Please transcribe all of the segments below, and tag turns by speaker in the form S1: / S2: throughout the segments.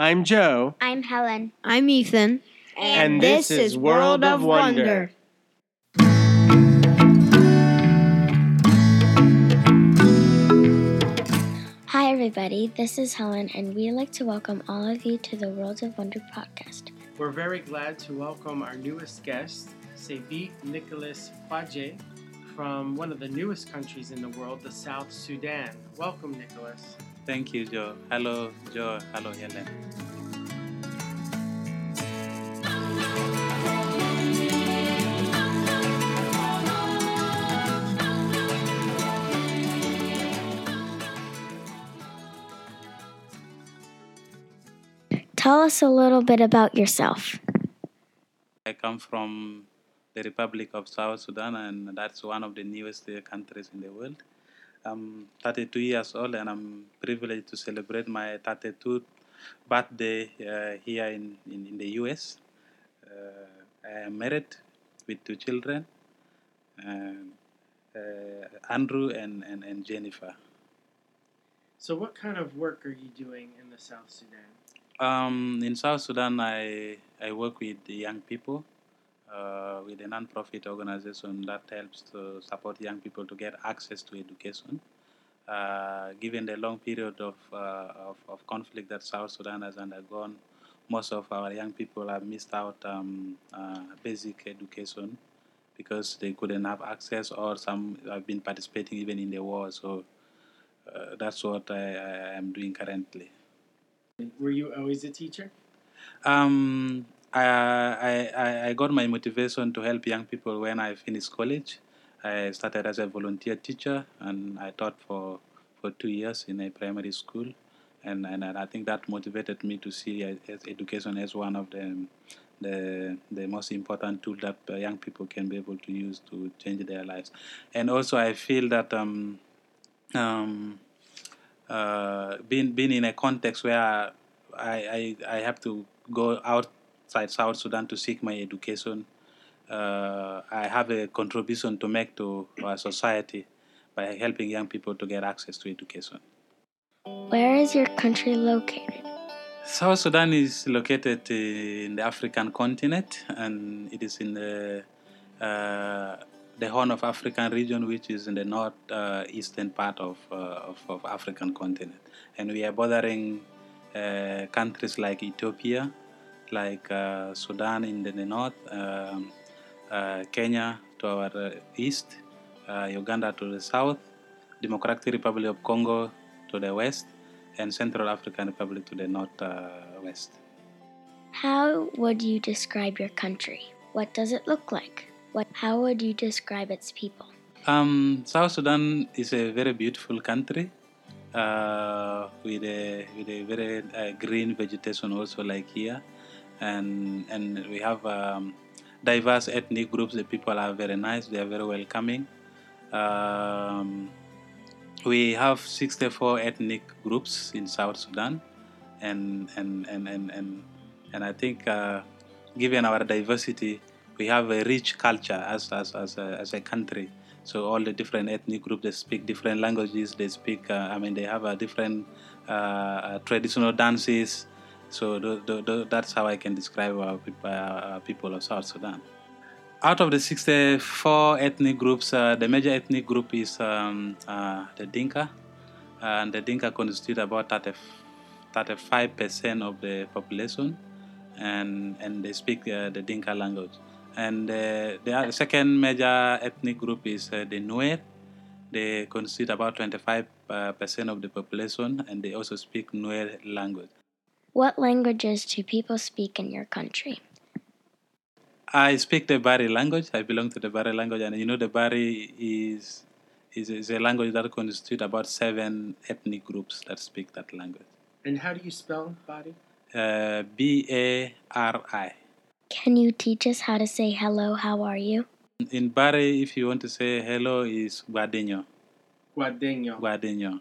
S1: I'm Joe.
S2: I'm Helen.
S3: I'm Ethan.
S1: And this is World of Wonder.
S2: Hi, everybody. This is Helen, and we'd like to welcome all of you to the World of Wonder podcast.
S1: We're very glad to welcome our newest guest, Sebit Nicholas Faje, from one of the newest countries in the world, the South Sudan. Welcome, Nicholas.
S4: Thank you, Joe. Hello, Joe. Hello, Helen.
S2: Tell us a little bit about yourself.
S4: I come from the Republic of South Sudan, and that's one of the newest countries in the world. I'm 32 years old, and I'm privileged to celebrate my 32th birthday uh, here in, in, in, the US. Uh, I am married with two children, um, uh, Andrew and, and, and Jennifer.
S1: So, what kind of work are you doing in the South Sudan?
S4: Um, in South Sudan, I, I work with the young people uh, with a non-profit organization that helps to support young people to get access to education. Uh, given the long period of, uh, of, of, conflict that South Sudan has undergone, most of our young people have missed out um, uh, basic education because they couldn't have access or some have been participating even in the war. So uh, that's what I, I am doing currently.
S1: Were you always a teacher?
S4: Um, I, I, I got my motivation to help young people when I finished college. I started as a volunteer teacher and I taught for, for two years in a primary school. And, and I think that motivated me to see education as one of the, the, the most important tool that young people can be able to use to change their lives. And also, I feel that um, um, uh, being being in a context where I, I I have to go outside South Sudan to seek my education, uh, I have a contribution to make to our society by helping young people to get access to education.
S2: Where is your country located?
S4: South Sudan is located in the African continent, and it is in the uh, the Horn of African region, which is in the northeastern uh, part of, uh, of, of African continent, and we are bordering uh, countries like Ethiopia, like Sudan in the, north, um, Kenya to our east, Uganda to the south, Democratic Republic of Congo to the west, and Central African Republic to the northwest.
S2: How would you describe your country? What does it look like? What, how would you describe its people?
S4: Um, South Sudan is a very beautiful country uh, with a with a very uh, green vegetation also like here, and and we have um, diverse ethnic groups. The people are very nice. They are very welcoming. Um, we have 64 ethnic groups in South Sudan, and and and and and, and I think uh, given our diversity, we have a rich culture as as as a, as a country. So all the different ethnic groups they speak different languages. They speak. Uh, I mean, they have a different uh, uh traditional dances. So the, the, the, that's how I can describe our, our, people of South Sudan. Out of the 64 ethnic groups, uh, the major ethnic group is um, uh, the Dinka, and the Dinka constitute about 30, 35% of the population, and and they speak uh, the Dinka language. And uh, the second major ethnic group is uh, the Nuer. They constitute about 25 uh, percent of the population, and they also speak Nuer language.
S2: What languages do people speak in your country?
S4: I speak the Bari language. I belong to the Bari language, and you know the Bari is is, is a language that constitutes about seven ethnic groups that speak that language.
S1: And how do you spell Bari?
S4: Uh, B A R I.
S2: Can you teach us how to say hello, how are you?
S4: In Bari, if you want to say hello, is guadeño.
S1: Guadeño.
S4: Guadeño.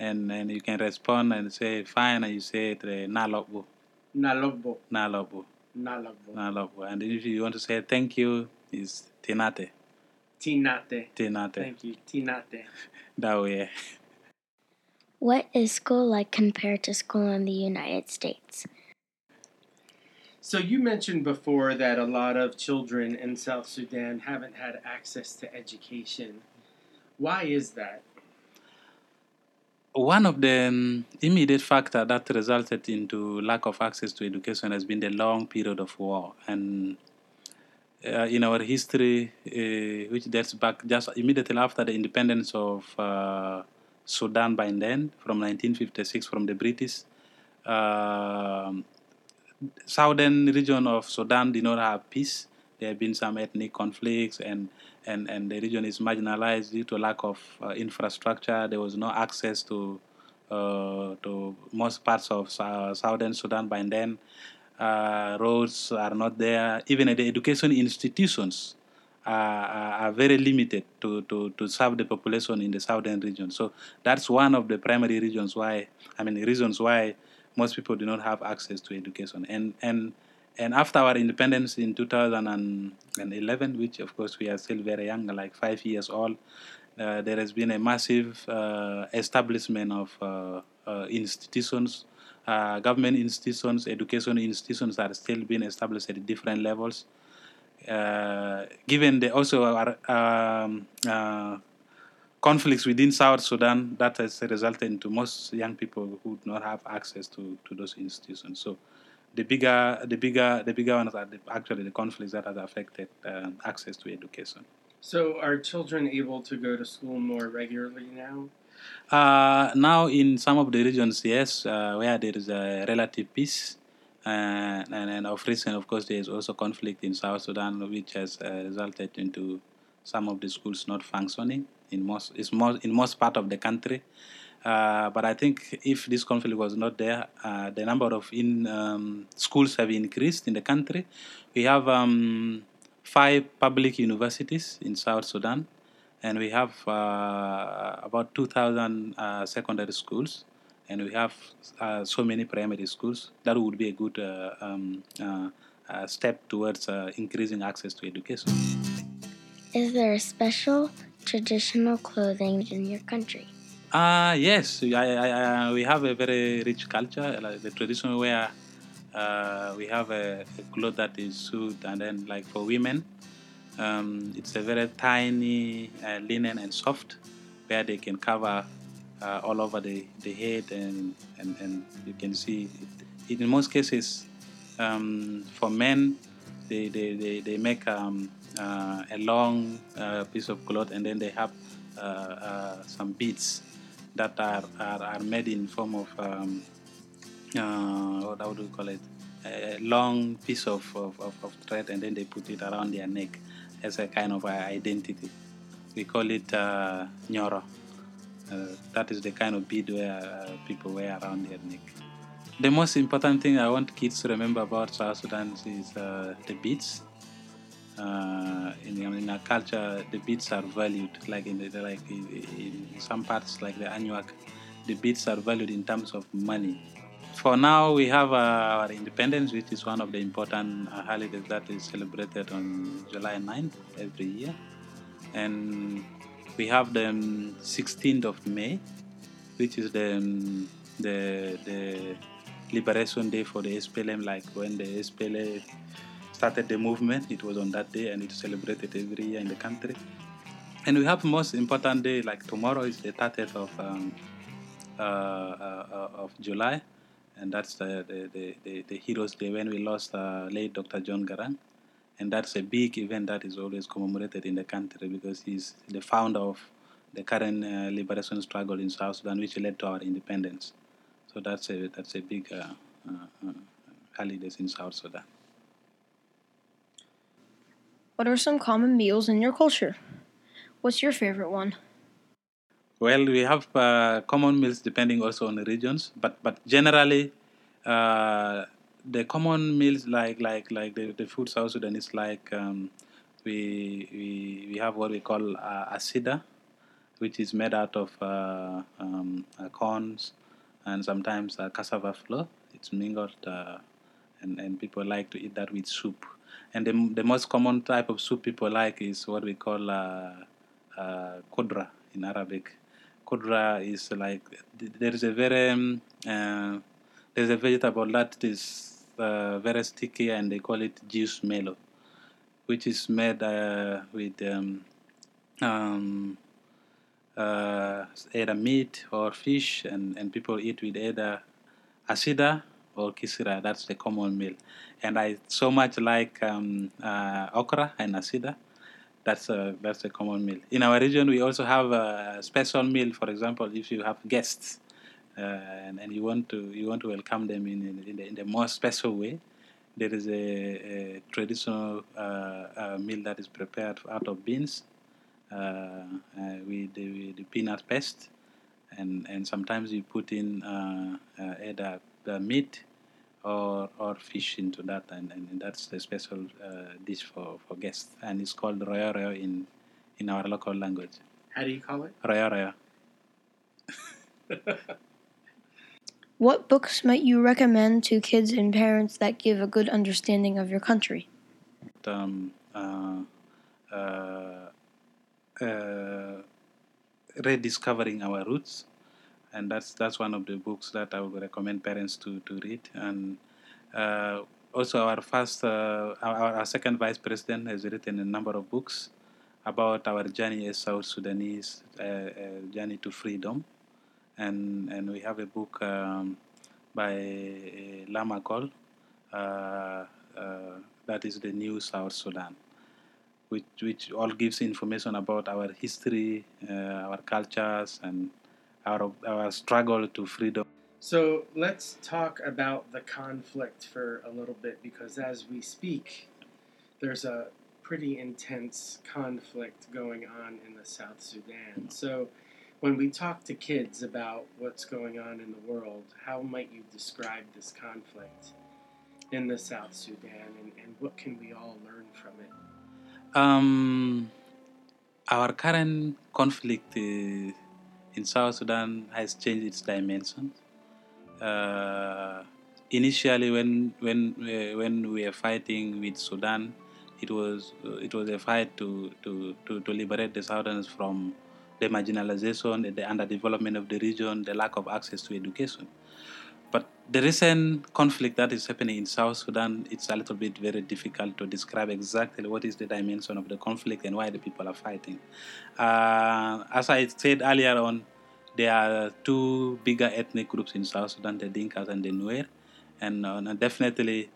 S4: And, and you can respond and say fine, and you say it, uh, nalobo.
S1: Nalobo.
S4: Nalobo.
S1: Nalobo.
S4: Nalobo. And if you want to say thank you, is tinate.
S1: Tinate.
S4: Tinate.
S1: Thank you. Tinate.
S4: that way.
S2: What is school like compared to school in the United States?
S1: So you mentioned before that a lot of children in South Sudan haven't had access to education. Why is that?
S4: One of the um, immediate factor that resulted into lack of access to education has been the long period of war and uh, in our history, uh, which dates back just immediately after the independence of uh, Sudan by then, from 1956 from the British, um, southern region of Sudan did not have peace. There have been some ethnic conflicts, and, and, and the region is marginalized due to lack of uh, infrastructure. There was no access to uh, to most parts of southern Sudan by then. Uh, roads are not there. Even the education institutions are, are, very limited to, to, to serve the population in the southern region. So that's one of the primary reasons why, I mean, reasons why most people do not have access to education. And and and after our independence in 2011, which of course we are still very young, like five years old, uh, there has been a massive uh, establishment of uh, uh institutions, uh, government institutions, education institutions that are still being established at different levels. Uh, given the also our um, conflicts within South Sudan that has resulted into most young people who do not have access to, to those institutions. So the bigger the bigger the bigger ones are the, actually the conflicts that has affected uh, access to education.
S1: So are children able to go to school more regularly now?
S4: Uh, now in some of the regions, yes, uh, where there is a relative peace. Uh, and, and of recent, of course, there is also conflict in South Sudan, which has uh, resulted into some of the schools not functioning in most it's most in most part of the country. Uh, but I think if this conflict was not there, uh, the number of in um, schools have increased in the country. We have um, five public universities in South Sudan, and we have uh, about 2,000 uh, secondary schools, and we have uh, so many primary schools. That would be a good um, step towards increasing access to education.
S2: Is there a special traditional clothing in your country?
S4: Uh, yes, I, I, I, we have a very rich culture. Like the traditional wear, uh, we have a, a cloth that is suit, and then like for women, um, it's a very tiny uh, linen and soft, where they can cover uh, all over the, the head, and, and, and you can see it. in most cases, um, for men, they, they, they, they make um, uh, a long uh, piece of cloth and then they have uh, some beads that are, are, are, made in form of um, what how do we call it? A long piece of, of, of, of, thread and then they put it around their neck as a kind of identity. We call it uh, nyoro. Uh, that is the kind of bead where uh, people wear around their neck. The most important thing I want kids to remember about South Sudan is uh, the beads uh, in, in our culture, the beads are valued. Like in the, like in, some parts, like the Anuak, the beads are valued in terms of money. For now, we have uh, our independence, which is one of the important uh, holidays that is celebrated on July 9th every year, and we have the 16th of May, which is the the the liberation day for the SPLM, like when the SPLA started the movement. It was on that day, and it's celebrated every year in the country. And we have most important day, like tomorrow is the 30th of um, uh, uh, of July, and that's the the, the, the, Heroes Day when we lost uh, late Dr. John Garang, and that's a big event that is always commemorated in the country because he's the founder of the current uh, liberation struggle in South Sudan, which led to our independence. So that's a that's a big uh, uh, holidays in South Sudan.
S3: What are some common meals in your culture? What's your favorite one?
S4: Well, we have uh, common meals depending also on the regions, but but generally, uh, the common meals like like like the, the food South Sudan is like um, we, we we have what we call uh, asida, which is made out of uh, um, uh, corns and sometimes uh, cassava flour. It's mingled, uh, and and people like to eat that with soup. And the, the most common type of soup people like is what we call uh, uh, kudra in Arabic. kudra is like there is a very um, uh, there's a vegetable that is uh, very sticky and they call it jute mallow, which is made uh, with um, um, uh, either meat or fish, and, and people eat with either asida or kisira. That's the common meal. And I so much like um, uh, okra and asida. That's a that's a common meal. In our region, we also have a special meal. For example, if you have guests uh, and, and you want to you want to welcome them in in, in, the, in the most special way, there is a, a traditional uh, uh, meal that is prepared out of beans uh, uh, with, the, with the peanut paste, and and sometimes you put in uh, either the meat or or fish into that, and, and that's the special uh, dish for, for guests, and it's called royo royo in in our local language.
S1: How do you call it?
S4: Royo royo.
S3: What books might you recommend to kids and parents that give a good understanding of your country?
S4: Um, uh, uh, uh, rediscovering our roots and that's that's one of the books that I would recommend parents to, to read. And uh, also, our first, uh, our, our, second vice president has written a number of books about our journey as South Sudanese, uh, uh journey to freedom, and and we have a book um, by uh, Lam Akol, uh, that is the new South Sudan. Which, which all gives information about our history, our cultures, and our, our struggle to freedom.
S1: So let's talk about the conflict for a little bit because as we speak, there's a pretty intense conflict going on in the South Sudan. So when we talk to kids about what's going on in the world, how might you describe this conflict in the South Sudan and, and what can we all learn from it?
S4: Um, our current conflict is in South Sudan has changed its dimensions. Uh, initially, when when uh, when we were fighting with Sudan, it was uh, it was a fight to, to, to, to liberate the Southerners from the marginalization, the underdevelopment of the region, the lack of access to education. The recent conflict that is happening in South Sudan, it's a little bit very difficult to describe exactly what is the dimension of the conflict and why the people are fighting. Uh, as I said earlier on, there are two bigger ethnic groups in South Sudan, the Dinkas and the Nuer, and, uh, definitely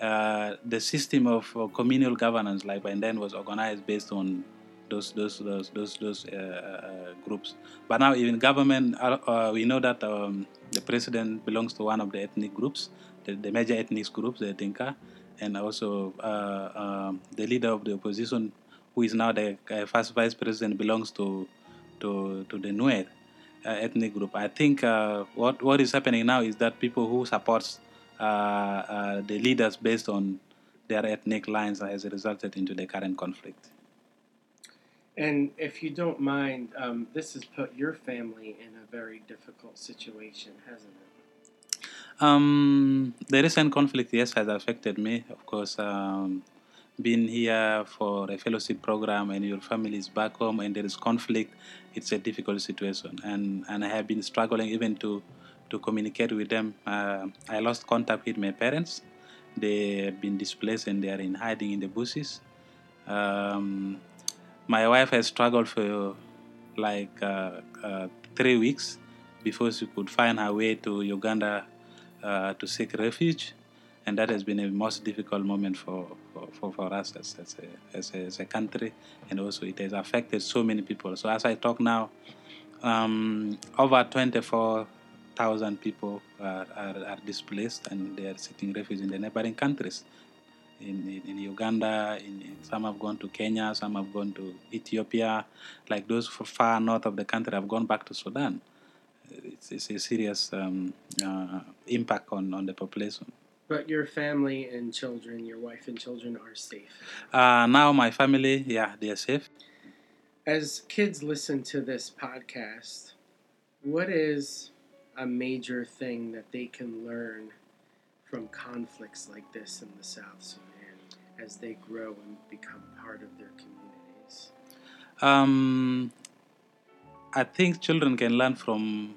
S4: uh, the system of uh, communal governance, like by then, was organized based on those those those those, those uh, uh, groups. But now, even government, uh, we know that um, the president belongs to one of the ethnic groups, the, the major ethnic groups, the Dinka, and also um, the leader of the opposition, who is now the first vice president, belongs to to to the Nuer. Uh, ethnic group. I think uh, what what is happening now is that people who supports uh, the leaders based on their ethnic lines has resulted into the current conflict.
S1: And if you don't mind, um, this has put your family in a very difficult situation, hasn't it?
S4: Um, the recent conflict, yes, has affected me. Of course, um, being here for a fellowship program and your family is back home and there is conflict, it's a difficult situation. And, and I have been struggling even to, to communicate with them. Uh, I lost contact with my parents. They have been displaced and they are in hiding in the bushes. Um, my wife has struggled for like uh, uh, three weeks before she could find her way to Uganda uh, to seek refuge. And that has been a most difficult moment for, for, for, us as, as, a, as, a, as, a, country. And also, it has affected so many people. So, as I talk now, um, over 24,000 people are, are, are displaced and they are seeking refuge in the neighboring countries in, in, in Uganda, in, in, some have gone to Kenya, some have gone to Ethiopia. Like those far north of the country have gone back to Sudan. It's, it's a serious um, uh, impact on, on the population.
S1: But your family and children, your wife and children are safe.
S4: Uh, now my family, yeah, they are safe.
S1: As kids listen to this podcast, what is a major thing that they can learn from conflicts like this in the South Sudan? As they grow and become part of their communities?
S4: Um, I think children can learn from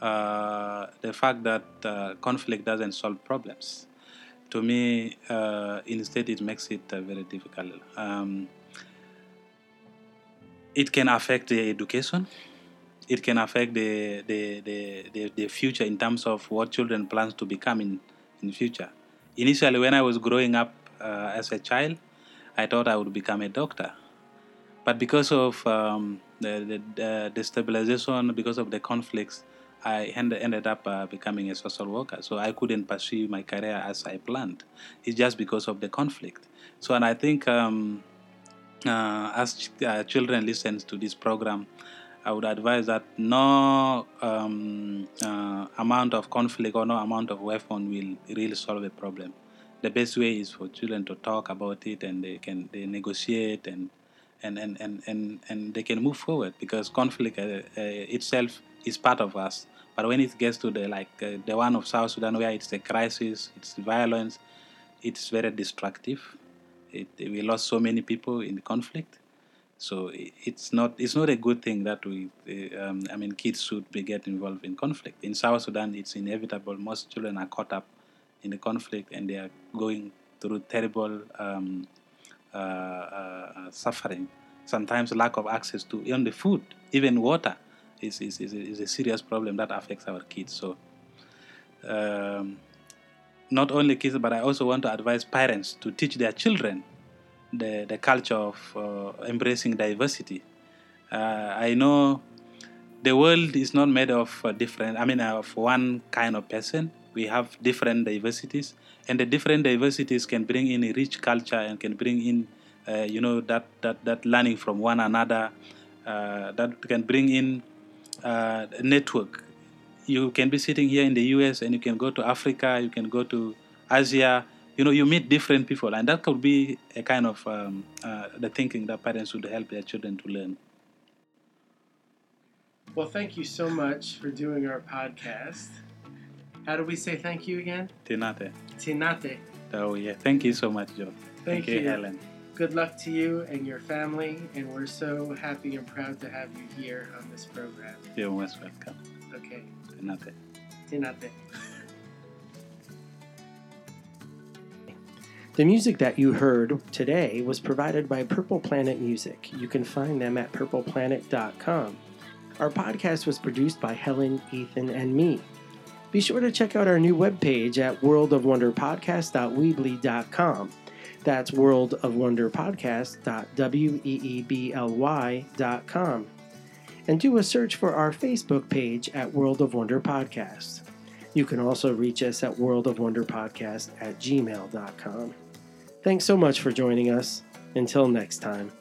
S4: uh, the fact that uh, conflict doesn't solve problems. To me, uh, instead, it makes it uh, very difficult. Um, it can affect the education. It can affect the, the, the, the, the future in terms of what children plan to become in, in future. Initially, when I was growing up uh, as a child, I thought I would become a doctor. But because of um, the, the, the stabilization, because of the conflicts, I ended up uh, becoming a social worker. So I couldn't pursue my career as I planned. It's just because of the conflict. So, and I think um, uh, as ch- uh, children listen to this program, I would advise that no um, uh, amount of conflict or no amount of weapon will really solve a problem. The best way is for children to talk about it and they can they negotiate and and, and, and, and, and they can move forward because conflict uh, uh, itself is part of us. But when it gets to the like uh, the one of South Sudan, where it's a crisis, it's violence, it's very destructive. It, we lost so many people in the conflict, so it's not it's not a good thing that we. Um, I mean, kids should be get involved in conflict. In South Sudan, it's inevitable. Most children are caught up in the conflict, and they are going through terrible um, uh, uh, suffering. Sometimes lack of access to even the food, even water is, is, is, is a serious problem that affects our kids. So, um, not only kids, but I also want to advise parents to teach their children the, the culture of uh, embracing diversity. Uh, I know the world is not made of uh, different, I mean, of one kind of person. We have different diversities, and the different diversities can bring in a rich culture and can bring in, uh, you know, that, that, that learning from one another, uh, that can bring in uh, network. You can be sitting here in the US and you can go to Africa, you can go to Asia. You know, you meet different people, and that could be a kind of um, uh, the thinking that parents would help their children to learn.
S1: Well, thank you so much for doing our podcast. How do we say thank you again?
S4: Tinate.
S1: Tinate.
S4: Oh, yeah. Thank you so much, Joe.
S1: Thank,
S4: Thank you,
S1: you.
S4: Helen.
S1: Good luck to you and your family, and we're so happy and proud to have you here on this program.
S4: You're most welcome.
S1: Okay,
S4: Tinate.
S1: Tinate.
S5: The music that you heard today was provided by Purple Planet Music. You can find them at purpleplanet.com. Our podcast was produced by Helen, Ethan, and me. Be sure to check out our new webpage at worldofwonderpodcast.weebly.com. That's worldofwonderpodcast.weebly.com. And do a search for our Facebook page at World of Wonder Podcast. You can also reach us at worldofwonderpodcast at gmail.com. Thanks so much for joining us. Until next time.